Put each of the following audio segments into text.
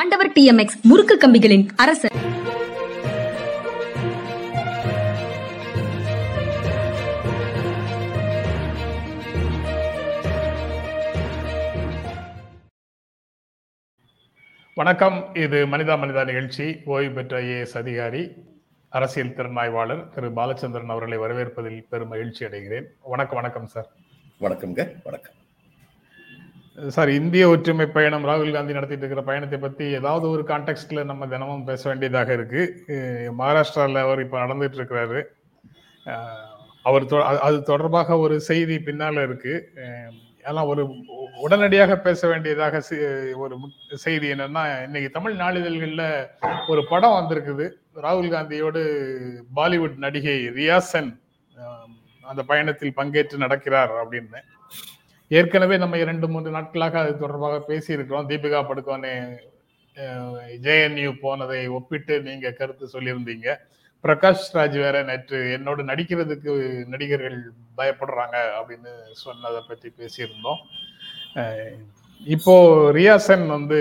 ஆண்டவர் டிஎம்எக்ஸ் முறுக்கு கம்பிகளின் அரசர். வணக்கம். இது மனிதா மனிதா நிகழ்ச்சி. ஓய்வு பெற்ற ஐஏஎஸ் அதிகாரி அரசியல் திறனாய்வாளர் திரு பாலச்சந்திரன் அவர்களை வரவேற்பதில் பெரும் மகிழ்ச்சி அடைகிறேன். வணக்கம் வணக்கம் சார். வணக்கம்ங்க வணக்கம். சார் இந்திய ஒற்றுமை பயணம் ராகுல் காந்தி நடத்திட்டு இருக்கிற பயணத்தை பத்தி ஏதாவது ஒரு கான்டெக்ட்ல நம்ம தினமும் பேச வேண்டியதாக இருக்கு. அஹ் மகாராஷ்டிரால அவர் இப்ப நடந்துட்டு இருக்கிறாரு அவர் தொ- அது- தொடர்பாக ஒரு செய்தி பின்னால இருக்கு. அஹ் ஆனா ஒரு உடனடியாக பேச வேண்டியதாக ஒரு செய்தி என்னன்னா இன்னைக்கு தமிழ் நாளிதழ்களில் ஒரு படம் வந்திருக்குது. ராகுல் காந்தியோடு பாலிவுட் நடிகை ரியாசன் அந்த பயணத்தில் பங்கேற்று நடக்கிறார் அப்படின்னு. ஏற்கனவே நம்ம இரண்டு மூன்று நாட்களாக அது தொடர்பாக பேசியிருக்கிறோம். தீபிகா படுகோனே ஜேஎன்யூ போனதை ஒப்பிட்டு நீங்க கருத்து சொல்லியிருந்தீங்க. பிரகாஷ் ராஜ் வேற நேற்று என்னோட நடிக்கிறதுக்கு நடிகர்கள் பயப்படுறாங்க அப்படின்னு சொன்னதை பற்றி பேசியிருந்தோம். இப்போ ரியாசன் வந்து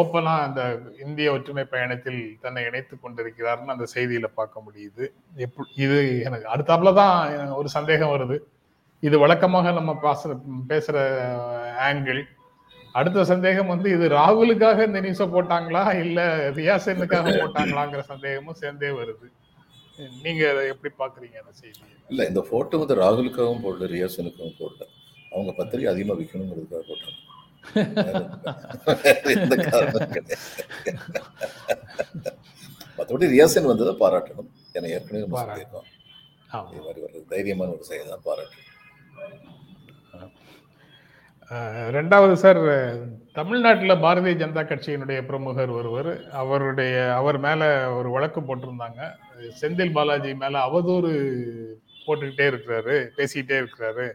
ஓப்பனா அந்த இந்திய ஒற்றுமை பயணத்தில் தன்னை இணைத்து கொண்டிருக்கிறார்னு அந்த செய்தியில பார்க்க முடியுது. எப்படி இது எனக்கு அடுத்தாப்புல தான் ஒரு சந்தேகம் வருது. இது வழக்கமாக நம்ம பேசுற பேசுற ஆங்கிள் அடுத்த சந்தேகம் வந்து இது ராகுலுக்காக இந்த நியூஸை போட்டாங்களா? இல்ல ரியாசனுக்காக போட்டாங்களாங்கிற சந்தேகமும் சேர்ந்தே வருது. நீங்க எப்படி பாக்குறீங்க அந்த செய்தியை? இல்ல இந்த போட்டோ வந்து ராகுலுக்காகவும் போடல ரியாசனுக்காகவும் போடல. அவங்க பத்திரிகை அதிகமா விற்கணுங்கிறதுக்காக போட்டாங்க. மற்றபடி ரியாசன் வந்ததை பாராட்டணும். ஏன்னா ஏற்கனவே நம்ம. சொல்லியிருக்கோம். தைரியமான ஒரு செயல் தான் பாராட்டணும் ரெண்டாவது சார் தமிழ்நாட்டில் பாரதிய ஜனதா கட்சியினுடைய பிரமுகர் ஒருவர். அவருடைய அவர் மேலே ஒரு வழக்கு போட்டிருந்தாங்க. செந்தில் பாலாஜி மேல அவதூறு போட்டுக்கிட்டே இருக்கிறாரு பேசிக்கிட்டே இருக்கிறாரு.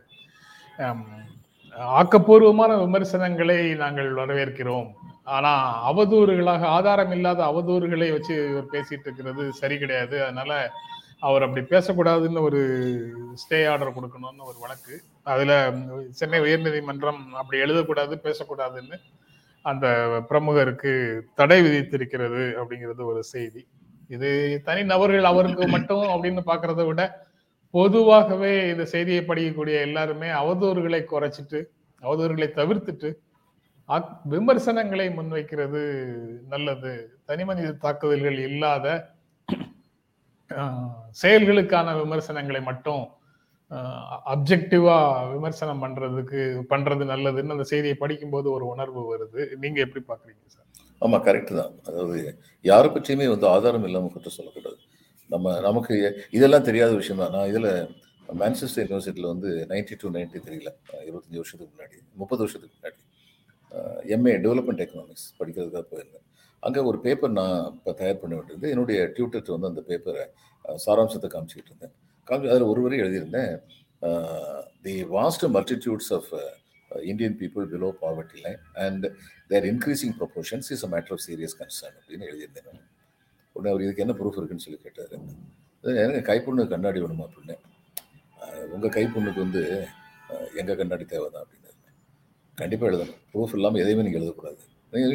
ஆக்கப்பூர்வமான விமர்சனங்களை நாங்கள் வரவேற்கிறோம். ஆனால் அவதூறுகளாக ஆதாரம் இல்லாத அவதூறுகளை வச்சு இவர் பேசிட்டு இருக்கிறது சரி கிடையாது. அதனால அவர் அப்படி பேசக்கூடாதுன்னு ஒரு ஸ்டே ஆர்டர் கொடுக்கணும்னு ஒரு வழக்கு. அதுல சென்னை உயர்நீதிமன்றம் அப்படி எழுதக்கூடாது பேசக்கூடாதுன்னு அந்த பிரமுகருக்கு தடை விதித்திருக்கிறது அப்படிங்கிறது ஒரு செய்தி. இது தனி நபர்கள் அவருக்கு மட்டும் அப்படின்னு பாக்குறத விட பொதுவாகவே இந்த செய்தியை படிக்கக்கூடிய எல்லாருமே அவதூறுகளை குறைச்சிட்டு அவதூறுகளை தவிர்த்துட்டு விமர்சனங்களை முன்வைக்கிறது நல்லது. தனிமனித தாக்குதல்கள் இல்லாத செயல்களுக்கான விமர்சனங்களை மட்டும் அப்ஜெக்டிவா விமர்சனம் பண்றதுக்கு பண்றது நல்லதுன்னு அந்த செய்தியை படிக்கும்போது ஒரு உணர்வு வருது. நீங்க எப்படி பாக்குறீங்க சார்? ஆமா கரெக்ட் தான். அதாவது யாரை பற்றியுமே வந்து ஆதாரம் இல்லாம குற்றம் சொல்லக்கூடாது. நம்ம நமக்கு இதெல்லாம் தெரியாத விஷயம் தான். நான் இதுல மான்செஸ்டர் யூனிவர்சிட்டியில் வந்து நைன்டி டூ நைன்டி த்ரீல இருபத்தஞ்சி வருஷத்துக்கு முன்னாடி முப்பது வருஷத்துக்கு முன்னாடி எம்ஏ டெவலப்மெண்ட் எக்கனாமிக்ஸ் படிக்கிறதுக்காக போயிருந்தேன். அங்கே ஒரு பேப்பர் நான் இப்போ தயார் பண்ண வேண்டியது என்னுடைய டியூட்டர்ட்டு வந்து அந்த பேப்பரை சாராம்சத்தை காமிச்சிக்கிட்டு இருந்தேன். காமி அதில் ஒரு வரி எழுதியிருந்தேன். The vast multitudes of Indian people below poverty line and their increasing proportions is a matter of serious concern அப்படின்னு எழுதியிருந்தேன் உடனே அவர் இதுக்கு என்ன ப்ரூஃப் இருக்குன்னு சொல்லி கேட்டார். எனக்கு கைப்புண்ணு கண்ணாடி வேணுமா? அப்படின்னு உங்கள் கைப்புண்ணுக்கு வந்து எங்கள் கண்ணாடி தேவை தான் அப்படின்னு கண்டிப்பாக எழுதணும். ப்ரூஃப் இல்லாமல் எதையுமே நீங்கள் எழுதக்கூடாது.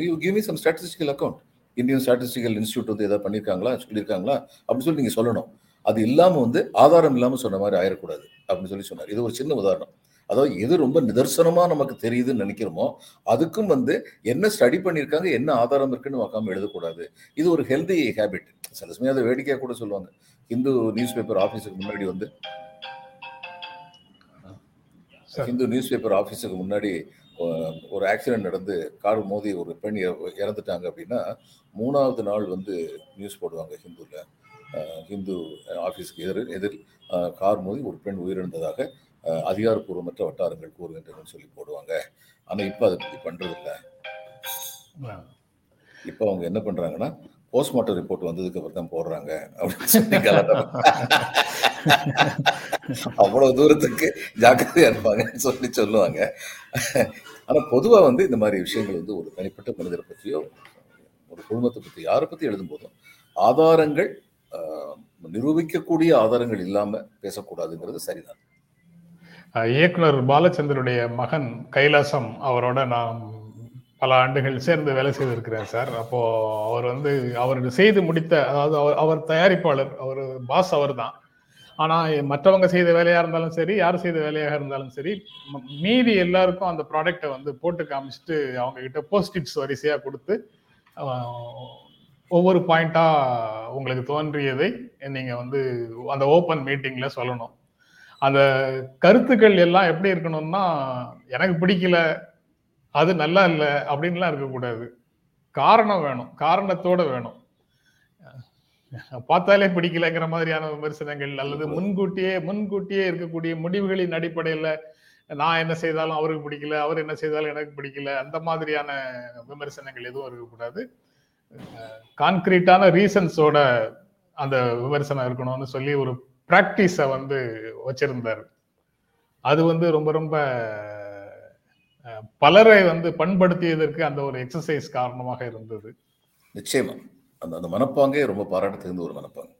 You give me some statistical account Indian statistical institute வந்து எதாவது பண்ணியிருக்காங்களா சொல்லியிருக்காங்களா அப்படின்னு சொல்லி நீங்கள் சொல்லணும். அது இல்லாமல் வந்து ஆதாரம் இல்லாமல் சொன்ன மாதிரி ஆயிடக்கூடாது அப்படின்னு சொல்லி சொன்னார். இது ஒரு சின்ன உதாரணம். அதாவது எது ரொம்ப நிதர்சனமாக நமக்கு தெரியுதுன்னு நினைக்கிறோமோ அதுக்கும் வந்து என்ன ஸ்டடி பண்ணியிருக்காங்க என்ன ஆதாரம் இருக்குன்னு பார்க்காம எழுதக்கூடாது. இது ஒரு ஹெல்தி ஹேபிட் சில சமயம் அதை வேடிக்கையாக கூட சொல்லுவாங்க. இந்து நியூஸ் பேப்பர் ஆஃபீஸுக்கு முன்னாடி வந்து. ஹிந்து நியூஸ் பேப்பர் ஆஃபீஸுக்கு முன்னாடி ஒரு ஆக்சிடென்ட் நடந்து கார் மோதி ஒரு பெண் இற- இறந்துட்டாங்க அப்படின்னா மூணாவது நாள் வந்து நியூஸ் போடுவாங்க ஹிந்துவில் ஹிந்து ஆஃபீஸ்க்கு எதிர் எதிர் கார் மோதி ஒரு பெண் உயிரிழந்ததாக அதிகாரப்பூர்வமற்ற வட்டாரங்கள் கூறுகின்றன சொல்லி போடுவாங்க. ஆனால் இப்போ அதை பற்றி பண்ணுறதில்ல இப்போ அவங்க என்ன பண்ணுறாங்கன்னா போஸ்ட்மார்ட்டம் ரிப்போர்ட் வந்ததுக்கு அப்புறம் தான் போடுறாங்க அப்படின்னு சொல்லி அவ்வளவு தூரத்துக்கு ஜாக்கிரதையா இருப்பாங்கன்னு சொல்லி சொல்லுவாங்க. ஆனால் பொதுவாக வந்து இந்த மாதிரி விஷயங்கள் வந்து ஒரு தனிப்பட்ட மனிதரை பற்றியோ ஒரு குடும்பத்தை பற்றி யாரை பற்றி எழுதும் போதும் ஆதாரங்கள் நிரூபிக்கக்கூடிய ஆதாரங்கள் இல்லாமல் பேசக்கூடாதுங்கிறது சரிதான். இயக்குனர் பாலச்சந்தருடைய மகன் கைலாசம் அவரோட நான் பல ஆண்டுகள் சேர்ந்து வேலை செய்திருக்கிறேன் சார். அப்போ அவர் வந்து அவர் செய்து முடித்த அதாவது அவர் அவர் தயாரிப்பாளர் அவர் பாஸ் அவர் தான் ஆனா மற்றவங்க செய்த வேலையா இருந்தாலும் சரி யார் செய்த வேலையாக இருந்தாலும் சரி ம- மீதி எல்லாருக்கும் அந்த ப்ராடக்ட்டை வந்து போட்டு காமிச்சிட்டு அவங்க கிட்ட போஸ்டிட்ஸ் வரிசையா கொடுத்து ஒவ்வொரு பாயிண்டா உங்களுக்கு தோன்றியதை நீங்க வந்து அந்த ஓப்பன் மீட்டிங்ல சொல்லணும். அந்த கருத்துக்கள் எல்லாம் எப்படி இருக்கணும்னா எனக்கு பிடிக்கல அது நல்லா இல்லை அப்படின்லாம் இருக்கக்கூடாது. காரணம் வேணும் காரணத்தோட வேணும். பார்த்தாலே பிடிக்கலங்கிற மாதிரியான விமர்சனங்கள் அல்லது முன்கூட்டியே முன்கூட்டியே இருக்கக்கூடிய முடிவுகளின் அடிப்படையில நான் என்ன செய்தாலும் அவருக்கு பிடிக்கல அவர் என்ன செய்தாலும் எனக்கு பிடிக்கல அந்த மாதிரியான விமர்சனங்கள் எதுவும் இருக்கக்கூடாது. கான்கிரீட்டான ரீசன்ஸோட அந்த விமர்சனம் இருக்கணும்னு சொல்லி ஒரு பிராக்டிஸை வந்து வச்சிருந்தார். அது வந்து ரொம்ப ரொம்ப பலரை வந்து பண்படுத்தியதற்கு அந்த ஒரு எக்ஸசைஸ் காரணமாக இருந்தது. நிச்சயமா. அந்த அந்த மனப்பாங்கே ரொம்ப பாராட்ட தகுந்த ஒரு மனப்பாங்கு.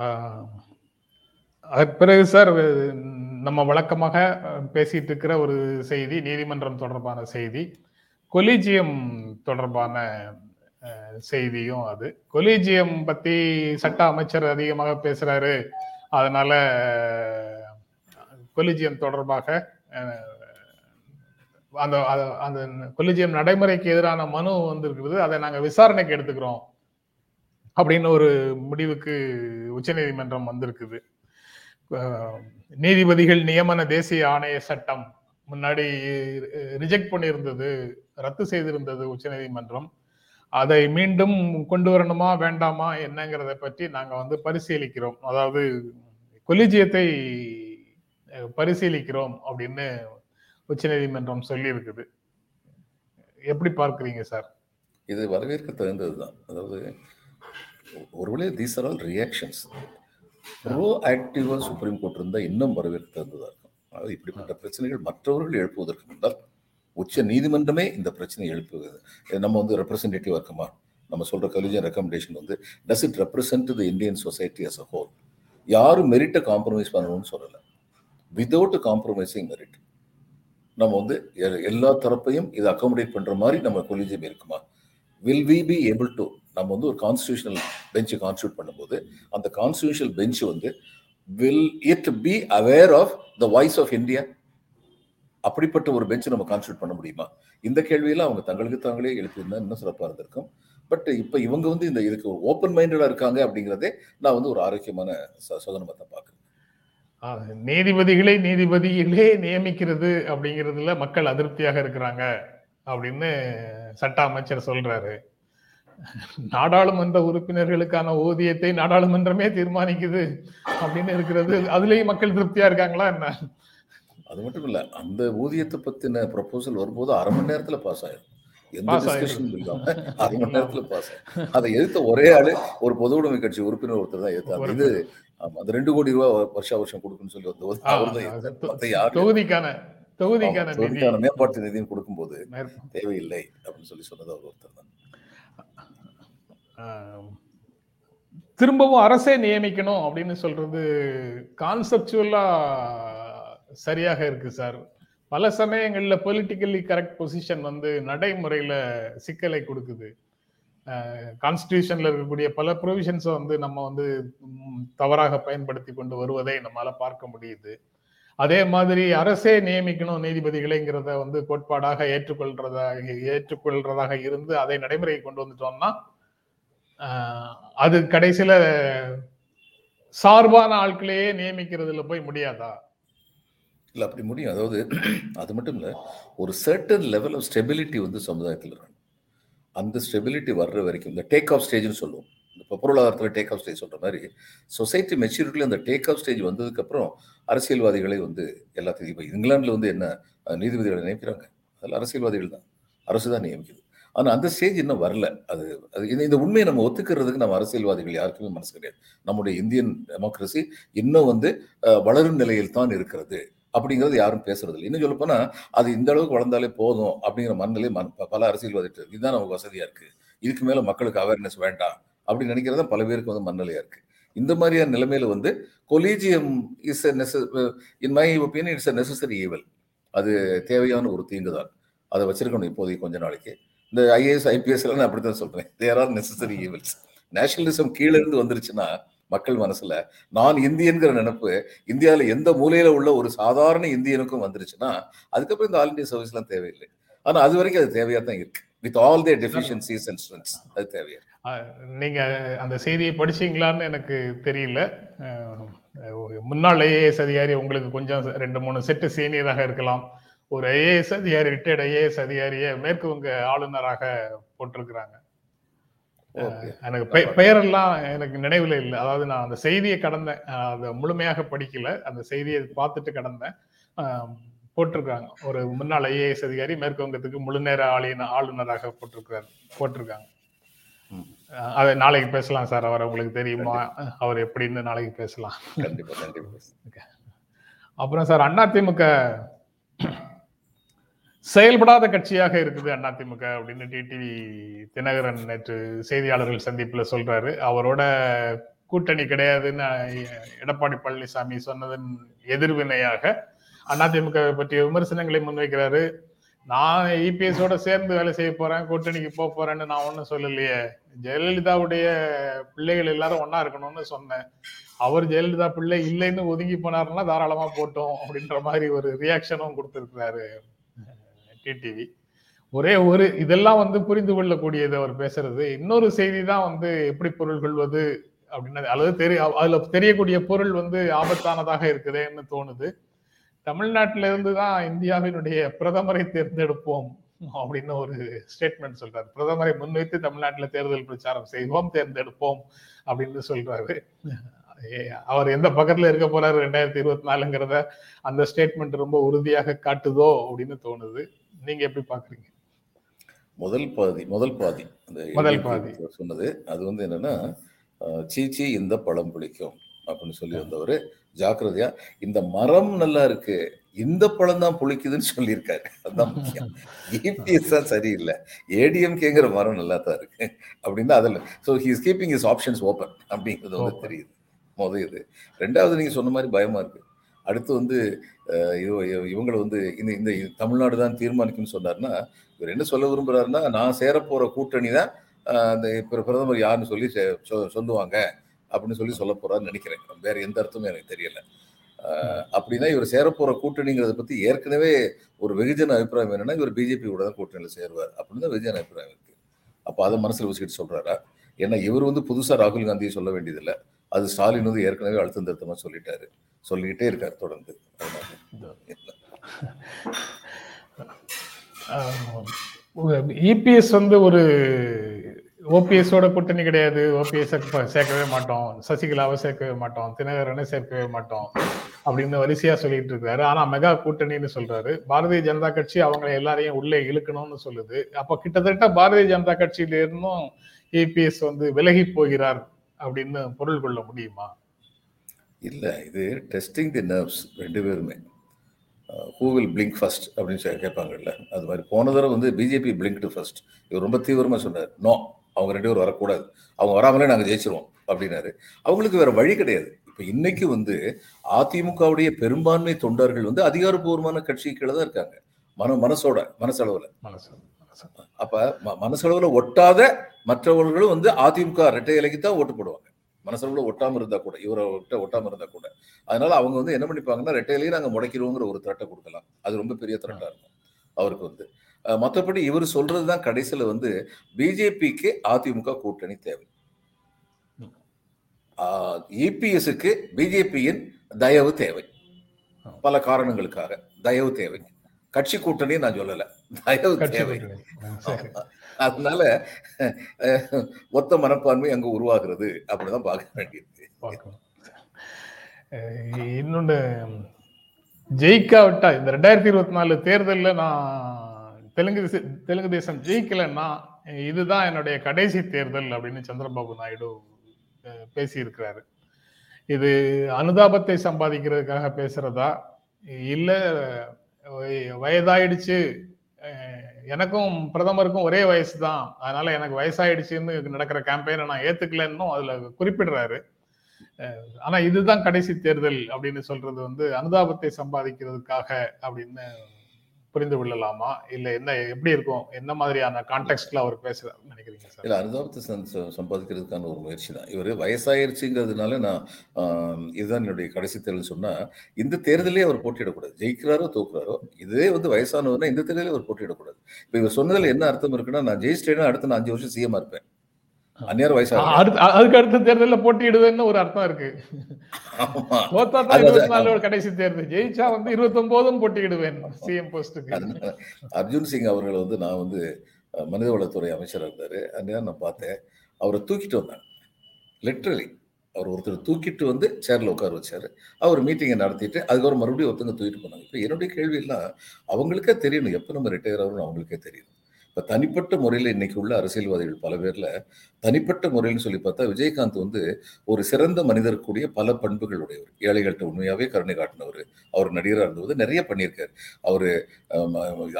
ஆஹ், அதற்கு பிறகு சார் நம்ம வழக்கமாக பேசிட்டு இருக்கிற ஒரு செய்தி நீதிமன்றம் தொடர்பான செய்தி கொலிஜியம் தொடர்பான செய்தியும் அது. கொலிஜியம் பத்தி சட்ட அமைச்சர் அதிகமாக பேசுறாரு. அதனால கொலிஜியம் தொடர்பாக அந்த அந்த கொலிஜியம் நடைமுறைக்கு எதிரான மனு வந்திருக்கிறது. அதை நாங்கள் விசாரணைக்கு எடுத்துக்கிறோம் அப்படின்னு ஒரு முடிவுக்கு உச்சநீதிமன்றம் வந்திருக்குது. நீதிபதிகள் நியமன தேசிய ஆணைய சட்டம் முன்னாடி ரிஜெக்ட் பண்ணியிருந்தது ரத்து செய்திருந்தது உச்சநீதிமன்றம். அதை மீண்டும் கொண்டு வரணுமா வேண்டாமா என்னங்கிறத பற்றி நாங்கள் வந்து பரிசீலிக்கிறோம். அதாவது கொலிஜியத்தை பரிசீலிக்கிறோம் அப்படின்னு உச்சநீதிமன்றம் சொல்லி இருக்குது எப்படி பார்க்குறீங்க சார்? இது வரவேற்க தகுந்தது தான். அதாவது ஒருவேளை தீஸ் ஆர் ஆல் ரியாக்ஷன்ஸ் ப்ரோ ஆக்டிவாக சுப்ரீம் கோர்ட் இருந்தால் இன்னும் வரவேற்க தகுந்ததாக இருக்கும். அதாவது இப்படிப்பட்ட பிரச்சனைகள் மற்றவர்கள் எழுப்புவதற்கு முன்னால் உச்ச நீதிமன்றமே இந்த பிரச்சனையை எழுப்புவது நம்ம வந்து ரெப்ரசன்டேட்டிவ் இருக்கமா? நம்ம சொல்கிற கலிஜன் ரெக்கமெண்டேஷன் வந்து does it represent the Indian society as a whole யாரும் மெரிட்டை காம்ப்ரமைஸ் பண்ணணும்னு சொல்லலை. விதவுட் காம்ப்ரமைசிங் மெரிட் நம்ம வந்து எ- எல்லா தரப்பையும் இதை அக்காமடேட் பண்ற மாதிரி நம்ம கொலிஜியம் இருக்குமா? Will we be able to நம்ம வந்து ஒரு கான்ஸ்டியூஷனல் பெஞ்சை கான்ஸ்டியூட் பண்ணும்போது அந்த கான்ஸ்டியூஷனல் பெஞ்ச் வந்து will it be aware of the voice of India அப்படிப்பட்ட ஒரு பெஞ்ச் நம்ம கான்ஸ்டியூட் பண்ண முடியுமா? இந்த கேள்வியெல்லாம் அவங்க தங்களுக்கு தாங்களே எழுப்பியிருந்தா இன்னும் சிறப்பாக இருந்திருக்கும். பட் இப்போ இவங்க வந்து இந்த இதுக்கு ஓப்பன் மைண்டடாக இருக்காங்க அப்படிங்கிறதே நான் வந்து ஒரு ஆரோக்கியமான ச- சோதனமா தான் பார்க்குறேன். நீதிபதிகளை நீதிபதிகளே நியமிக்கிறது அப்படிங்கிறதுல மக்கள் அதிருப்தியாக இருக்கிறாங்க அப்படின்னு சட்ட அமைச்சர் சொல்றாரு. நாடாளுமன்ற உறுப்பினர்களுக்கான ஊதியத்தை நாடாளுமன்றமே தீர்மானிக்குது அப்படின்னு இருக்கிறது. அதுலயும் மக்கள் திருப்தியா இருக்காங்களா என்ன? அது மட்டும் இல்ல அந்த ஊதியத்தை பத்தின ப்ரொபோசல் வரும்போது அரை மணி நேரத்துல பாஸ் ஆயிரும். எந்த டிஸ்கஷனும். இல்லாம அரை மணி நேரத்துல பாஸ் ஆயிரும். அதை எதிர்த்த ஒரே ஆளு ஒரு பொது உடைமை கட்சி உறுப்பினர் ஒருத்தர் தான் எதிர்த்தாங்க இது அந்த ரெண்டு கோடி ரூபாய் வருஷா வருஷம் கொடுக்குன்னு சொல்லி வந்து அது தொகுதிக்கான தொகுதிக்கான தொகுதிக்கான மேம்பாட்டு நிதியும் கொடுக்கும்போது தேவையில்லை அப்படின்னு சொல்லி சொன்னது அவர் ஒருத்தர் தான். திரும்பவும் அரசே நியமிக்கணும் அப்படின்னு சொல்றது கான்செப்சுவலா சரியாக இருக்கு சார் பல சமயங்கள்ல பொலிட்டிக்கலி கரெக்ட் பொசிஷன் வந்து நடைமுறையில சிக்கலை கொடுக்குது. கான்ஸ்டியூஷன்ல இருக்கக்கூடிய பல ப்ரொவிஷன்ஸை வந்து நம்ம வந்து தவறாக பயன்படுத்தி கொண்டு வருவதை நம்மளால பார்க்க முடியுது. அதே மாதிரி அரசே நியமிக்கணும் நீதிபதிகளைங்கிறத வந்து கோட்பாடாக ஏற்றுக்கொள்றதாக ஏற்றுக்கொள்றதாக இருந்து அதை நடைமுறைக்கு கொண்டு வந்துட்டோம்னா அது கடைசியில சார்பான ஆட்களையே நியமிக்கிறதுல போய் முடியாதா? இல்லை அப்படி முடியும். அதாவது அது மட்டும் இல்லை ஒரு சர்டன் லெவல் ஆஃப் ஸ்டெபிலிட்டி வந்து சமுதாயத்தில் இருக்கணும். அந்த ஸ்டெபிலிட்டி வர்ற வரைக்கும் இந்த டேக் ஆஃப் ஸ்டேஜ்னு சொல்லுவோம். இப்போ பொருளாதாரத்தில் டேக் ஆஃப் ஸ்டேஜ் சொல்கிற மாதிரி சொசைட்டி மெச்சூரிட்டியில் அந்த டேக் ஆஃப் ஸ்டேஜ் வந்ததுக்கப்புறம் அரசியல்வாதிகளை வந்து எல்லாத்தையும் இப்போ இங்கிலாந்தில் வந்து என்ன நீதிபதிகளை நியமிக்கிறாங்க. அதில் அரசியல்வாதிகள் தான். அரசு தான் நியமிக்குது. ஆனால் அந்த ஸ்டேஜ் இன்னும் வரல. அது அது இந்த- இந்த உண்மையை நம்ம ஒத்துக்கிறதுக்கு நம்ம அரசியல்வாதிகள் யாருக்குமே மனசு கிடையாது. நம்முடைய இந்தியன் டெமோக்ரஸி இன்னும் வந்து வளரும் நிலையில் தான் இருக்கிறது. அப்படிங்கிறது யாரும் பேசுறது இல்லை இன்னும் சொல்லப்போனால் அது இந்த அளவுக்கு வளர்ந்தாலே போதும் அப்படிங்கிற மனநிலை ப- பல அரசியல்வாதிகள் இதுதான் நமக்கு வசதியா இருக்கு. இதுக்கு மேல மக்களுக்கு அவேர்னஸ் வேண்டாம் அப்படின்னு நினைக்கிறத பல பேருக்கு வந்து மனநிலையா இருக்கு. இந்த மாதிரியான நிலைமையில வந்து collegium is in my opinion it's a necessary evil அது தேவையான ஒரு தீங்கு தான் அதை வச்சிருக்கணும் இப்போதைக்கு கொஞ்ச நாளைக்கு. இந்த ஐஏஎஸ் ஐபிஎஸ் எல்லாம் நான் அப்படித்தான் சொல்றேன். There are necessary evils nationalism கீழே இருந்து வந்துருச்சுன்னா மக்கள் மனசுல நான் இந்தியன்கிற நினைப்பு இந்தியாவில் எந்த மூலையில உள்ள ஒரு சாதாரண இந்தியனுக்கும் வந்துருச்சுன்னா அதுக்கப்புறம் இந்த ஆல் இந்தியா சர்வீஸ்லாம் தேவையில்லை. ஆனா அது வரைக்கும் அது தேவையா தான் இருக்கு. With all their deficiencies and strengths அது தேவையா நீங்க அந்த செய்தியை படிச்சீங்களான்னு எனக்கு தெரியல. முன்னாள் ஐஏஎஸ் அதிகாரி உங்களுக்கு கொஞ்சம் ரெண்டு மூணு செட்டு சீனியராக இருக்கலாம். ஒரு ஐஏஎஸ் அதிகாரி ரிட்டையர்ட் ஐஏஎஸ் அதிகாரியை மேற்கு வங்க ஆளுநராக போட்டிருக்கிறாங்க. எனக்கு பெயரெல்லாம் எனக்கு நினைவுல இல்லை. அதாவது நான் அந்த செய்தியை கடந்தேன் அதை முழுமையாக படிக்கல. அந்த செய்தியை பார்த்துட்டு கடந்தேன் போட்டிருக்காங்க. ஒரு முன்னாள் ஐஏஎஸ் அதிகாரி மேற்கு வங்கத்துக்கு முழு நேர ஆளுந ஆளுநராக போட்டிருக்கிறார் போட்டிருக்காங்க. அதை நாளைக்கு பேசலாம் சார். அவர் உங்களுக்கு தெரியுமா? அவர் எப்படின்னு நாளைக்கு பேசலாம்? கண்டிப்பா கண்டிப்பா. அப்புறம் சார் அதிமுக செயல்படாத கட்சியாக இருக்குது அதிமுக அப்படின்னு டிடிவி தினகரன் நேற்று செய்தியாளர்கள் சந்திப்புல சொல்றாரு. அவரோட கூட்டணி கிடையாதுன்னு எடப்பாடி பழனிசாமி சொன்னதன் எதிர்வினையாக அதிமுக பற்றிய விமர்சனங்களை முன்வைக்கிறாரு. நான் இபிஎஸோட சேர்ந்து வேலை செய்ய போறேன் கூட்டணிக்கு போக போறேன்னு நான் ஒன்றும் சொல்லலையே. ஜெயலலிதாவுடைய பிள்ளைகள் எல்லாரும் ஒன்னா இருக்கணும்னு சொன்னேன். அவர் ஜெயலலிதா பிள்ளை இல்லைன்னு ஒதுங்கி போனாருன்னா தாராளமா போட்டோம் அப்படின்ற மாதிரி ஒரு ரியாக்ஷனும் கொடுத்துருக்கிறாரு. டிடிவி ஒரே ஒரு இதெல்லாம் வந்து புரிந்து கொள்ளக்கூடியது அவர் பேசுறது. இன்னொரு செய்தி தான் வந்து எப்படி பொருள் கொள்வது அப்படின்னு அல்லது தெரிய அதுல தெரியக்கூடிய பொருள் வந்து ஆபத்தானதாக இருக்குதேன்னு தோணுது. தமிழ்நாட்டில இருந்து தான் இந்தியாவினுடைய பிரதமரை தேர்ந்தெடுப்போம் அப்படின்னு ஒரு ஸ்டேட்மெண்ட் சொல்றாரு. பிரதமரை முன்வைத்து தமிழ்நாட்டில் தேர்தல் பிரச்சாரம் செய்வோம் தேர்ந்தெடுப்போம் அப்படின்னு சொல்றாரு. அவர் எந்த பக்கத்துல இருக்க போறாரு ரெண்டாயிரத்தி இருபத்தி நாலுங்கிறத அந்த ஸ்டேட்மெண்ட் ரொம்ப உறுதியாக காட்டுதோ அப்படின்னு தோணுது. நீங்க எப்படி பாக்குறீங்க? முதல் பாதி முதல் பாதி. முதல் பாதி. சொன்னது அது வந்து என்னன்னா சீச்சி இந்த பழம் பிடிக்கும் அப்படின்னு சொல்லி வந்தவர் ஜாக்கிரதையா இந்த மரம் நல்லா இருக்கு இந்த பழம் தான் புளிக்குதுன்னு சொல்லியிருக்காரு. அதுதான் முக்கியம். ஏபிஎஸ் தான் சரியில்லை. ஏடிஎம்கேங்கிற மரம் நல்லா தான் இருக்கு. அப்படின்னா அதில் so he is keeping is options open அப்படிங்கிறது வந்து. தெரியுது. முதல் இது. ரெண்டாவது நீங்கள் சொன்ன மாதிரி பயமாக இருக்கு. அடுத்து வந்து இவங்களை வந்து இந்த இந்த தமிழ்நாடு தான் தீர்மானிக்கும்னு சொன்னாருன்னா இவர் என்ன சொல்ல விரும்புகிறாருன்னா நான் சேரப்போகிற கூட்டணி தான் அந்த பிரதமர் யாருன்னு சொல்லி சொ- சொல்லுவாங்க அப்படின்னு சொல்லி சொல்ல போறாருன்னு நினைக்கிறேன். வேற எந்த அர்த்தமும் எனக்கு தெரியல. அப்படின்னா இவர் சேரப்போற கூட்டணிங்கிறத பத்தி ஏற்கனவே ஒரு வெகுஜன அபிப்பிராயம் என்னன்னா இவர் பிஜேபி கூட தான் கூட்டணியில் சேருவார் அப்படின்னு தான் வெகுஜன அபிப்பிராயம் இருக்கு. அப்போ அதை மனசில் வச்சுக்கிட்டு சொல்றாரா? ஏன்னா இவர் வந்து புதுசாக ராகுல் காந்தியை சொல்ல வேண்டியதில்லை. அது ஸ்டாலின் வந்து ஏற்கனவே அழுத்தம் திருத்தமாக சொல்லிட்டாரு. சொல்லிக்கிட்டே இருக்கார் தொடர்ந்து. இபிஎஸ் வந்து ஒரு ஓபிஎஸோட கூட்டணி கிடையாது. ஓபிஎஸ் சேர்க்கவே மாட்டோம். சசிகலாவை சேர்க்கவே மாட்டோம். தினகரனை சேர்க்கவே மாட்டோம். அப்படின்னு வரிசையா சொல்லிட்டு இருக்காரு. ஆனா மெகா கூட்டணின்னு சொல்றாரு. பாரதிய ஜனதா கட்சி அவங்களை எல்லாரையும் உள்ளே இழுக்கணும்னு சொல்லுது. அப்ப கிட்டத்தட்ட பாரதிய ஜனதா கட்சியில இருந்தும் இபிஎஸ் வந்து விலகி போகிறார் அப்படின்னு பொருள் கொள்ள முடியுமா? இல்ல இது டெஸ்டிங் தி நர்வ்ஸ் ரெண்டு பேருமே. ஹூ வில் பிளிங்க் ஃபர்ஸ்ட் அப்படின்னு சொல்லி கேட்பாங்கல்ல. அது மாதிரி போன தடவை வந்து பிஜேபி பிளிங்க்டு ஃபர்ஸ்ட் இவர் ரொம்ப தீவிரமா சொன்னார். நோ அவங்க ரெண்டு பேரும் வரக்கூடாது. அவங்க வராமலே நாங்கள் ஜெயிச்சிருவோம் அப்படின்னாரு. அவங்களுக்கு வேற வழி கிடையாது. இப்போ இன்னைக்கு வந்து அதிமுகவுடைய பெரும்பான்மை தொண்டர்கள் வந்து அதிகாரப்பூர்வமான கட்சி கீழே தான் இருக்காங்க. மன மனசோட மனசளவில். மனசு மனசு. அப்ப ம- மனசளவுல ஒட்டாத மற்றவர்களும் வந்து அதிமுக இரட்டை இலைக்கு தான் ஓட்டு போடுவாங்க. மனசளவுல ஒட்டாம இருந்தா கூட இவரை விட்ட ஒட்டாம இருந்தா கூட. அதனால அவங்க வந்து என்ன பண்ணிப்பாங்கன்னா ரெட்டை இலையை நாங்க முடைக்கிறோங்கிற ஒரு த்ரெட்டை கொடுக்கலாம். அது ரொம்ப பெரிய த்ரெட்டா இருக்கும் அவருக்கு வந்து. மத்தபடி இவர் சொல்றதுதான் கடைசியில வந்து பிஜேபிக்கு அதிமுக கூட்டணி தேவை. இபிஎஸ்க்கு பிஜேபியின் தயவு தேவை. பல காரணங்களுக்காக தயவு தேவை. கட்சி கூட்டணி நான் சொல்லல. தயவு தேவை. அதனால மொத்த ஒத்த மனப்பான்மை அங்க உருவாகிறது. அப்படிதான் பார்க்க வேண்டியது. பார்க்கணும். இன்னொன்னு ஜெயிக்காவிட்டா இந்த ரெண்டாயிரத்தி இருபத்தி நாலு தேர்தலில் நான் தெலுங்கு தேச- தெலுங்கு தேசம் ஜெயிக்கலைன்னா இதுதான் என்னுடைய கடைசி தேர்தல் அப்படின்னு சந்திரபாபு நாயுடு பேசியிருக்கிறாரு. இது அனுதாபத்தை சம்பாதிக்கிறதுக்காக பேசுறதா? இல்லை வயதாயிடுச்சு எனக்கும் பிரதமருக்கும் ஒரே வயசு தான் அதனால எனக்கு வயசாயிடுச்சுன்னு நடக்கிற கேம்பெயினை நான் ஏத்துக்கலன்னும் அதுல குறிப்பிடுறாரு. ஆனா இதுதான் கடைசி தேர்தல் அப்படின்னு சொல்றது வந்து அனுதாபத்தை சம்பாதிக்கிறதுக்காக அப்படின்னு புரிந்து கொள்ளலாமா? இல்ல என்ன எப்படி இருக்கும்? என்ன மாதிரியான கான்டெக்ட்ல அவர் பேசுறாரு நினைக்கிறீங்க சார்? இல்ல அனுதாபத்தை சம்பாதிக்கிறதுக்கான ஒரு முயற்சி தான். இவர் வயசாயிருச்சுங்கிறதுனால நான் இதுதான் என்னுடைய கடைசி தேர்தல் சொன்னா இந்த தேர்தலே அவர் போட்டியிடக்கூடாது. ஜெயிக்கிறாரோ தோக்குறாரோ இதே வந்து வயசானவர்னா இந்த தேர்தலே அவர் போட்டியிடக்கூடாது. இப்போ இவர் சொன்னதுல என்ன அர்த்தம் இருக்குன்னா நான் ஜெயிச்சிட்டேன்னா அடுத்த நான் அஞ்சு வருஷம் சிஎம் இருப்பேன். அந்நேரம் அடுத்து அதுக்கு அடுத்த தேர்தல்ல போட்டியிடுவேன்னு ஒரு அர்த்தம் இருக்கு. தோத்தா தான் இருபத்தி நாலு கடைசி தேர்தல். ஜெயிச்சா வந்து இருபத்தி ஒன்பதும் போட்டியிடுவேன் சிஎம் அதனால அர்ஜுன் சிங் அவர்களை வந்து நான் வந்து மனிதவளத்துறை அமைச்சராக இருந்தார். அந்நேரம் நான் பார்த்தேன். அவரை தூக்கிட்டு வந்தாங்க. லிட்ரலி அவர் ஒருத்தர் தூக்கிட்டு வந்து சேர்ல உட்கார வச்சாரு. அவர் மீட்டிங்கை நடத்திட்டு அதுக்கப்புறம் மறுபடியும் ஒருத்தங்க தூக்கிட்டு போனாங்க. இப்போ என்னுடைய கேள்வி எல்லாம் அவங்களுக்கே தெரியணும். எப்போ நம்ம ரிட்டையர் ஆகணும்னு அவங்களுக்கே தெரியும் இப்போ தனிப்பட்ட முறையில் இன்னைக்கு உள்ள அரசியல்வாதிகள் பல பேர்ல தனிப்பட்ட முறையில் சொல்லி பார்த்தா விஜயகாந்த் வந்து ஒரு சிறந்த மனிதருக்குரிய பல பண்புகள் உடையவர் ஏழைகள்கிட்ட உண்மையாகவே கருணை காட்டினவர். அவர் நடிகராக இருந்தது நிறைய பண்ணியிருக்காரு. அவர்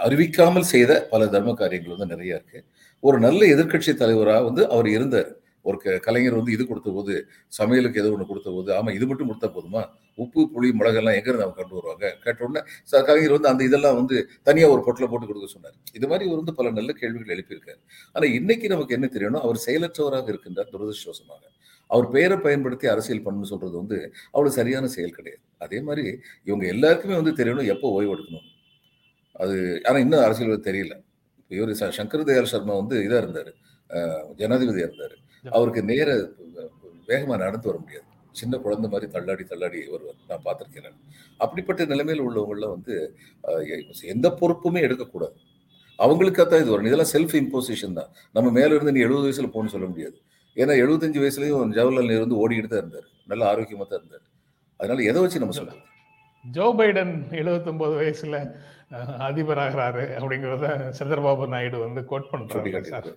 அறிவிக்காமல் செய்த பல தர்ம காரியங்கள் வந்து நிறைய இருக்கு. ஒரு நல்ல எதிர்க்கட்சி தலைவராக வந்து அவர் இருந்தார். ஒரு க- கலைஞர் வந்து இது கொடுத்த போது சமையலுக்கு எது ஒன்று கொடுத்த போது ஆமாம் இது மட்டும் கொடுத்தா போதுமா? உப்பு புளி மிளகெல்லாம் எங்கேருந்து அவங்க கொண்டு வருவாங்க? கேட்டோடனே ச- கலைஞர் வந்து அந்த இதெல்லாம் வந்து தனியாக ஒரு பொட்டில் போட்டு கொடுக்க சொன்னார். இது மாதிரி இவர் வந்து பல நல்ல கேள்விகள் எழுப்பியிருக்காரு. ஆனால் இன்னைக்கு நமக்கு என்ன தெரியணும்? அவர் செயலற்றவராக இருக்கின்றார் துரதிருஷ்டவசமாக. அவர் பெயரை பயன்படுத்தி அரசியல் பண்ணணும்னு சொல்றது வந்து அவ்வளோ சரியான செயல் கிடையாது. அதே மாதிரி இவங்க எல்லாருக்குமே வந்து தெரியணும் எப்போ ஓய்வு எடுக்கணும். அது ஆனால் இன்னும் அரசியல் தெரியல. இவர் சங்கர் தயாள் சர்மா வந்து இதாக இருந்தார். ஜனாதிபதியாக இருந்தார். அவருக்கு நேர வேகமா நடந்து வர முடியாது. சின்ன குழந்தை மாதிரி தள்ளாடி தள்ளாடி வருவார். நான் பார்த்திருக்கேன் நான். அப்படிப்பட்ட நிலைமையில் உள்ளவங்களாம் வந்து எந்த பொறுப்புமே எடுக்கக்கூடாது. அவங்களுக்காகத்தான் இது வரும். இதெல்லாம் செல்ஃப் இம்போசிஷன் தான். நம்ம மேல இருந்து நீ எழுபது வயசுல போகணும்னு சொல்ல முடியாது. ஏன்னா எழுபத்தஞ்சு வயசுலயும் ஜவஹர்லால் நேரு வந்து ஓடிக்கிட்டு தான் இருந்தார். நல்ல ஆரோக்கியமா தான் இருந்தார். அதனால எதை வச்சு நம்ம சொல்றது? ஜோ பைடன் 79 வயசுல அதிபராகிறாரு அப்படிங்கறத சந்திரபாபு நாயுடு வந்து கோட் பண்றாரு சார்.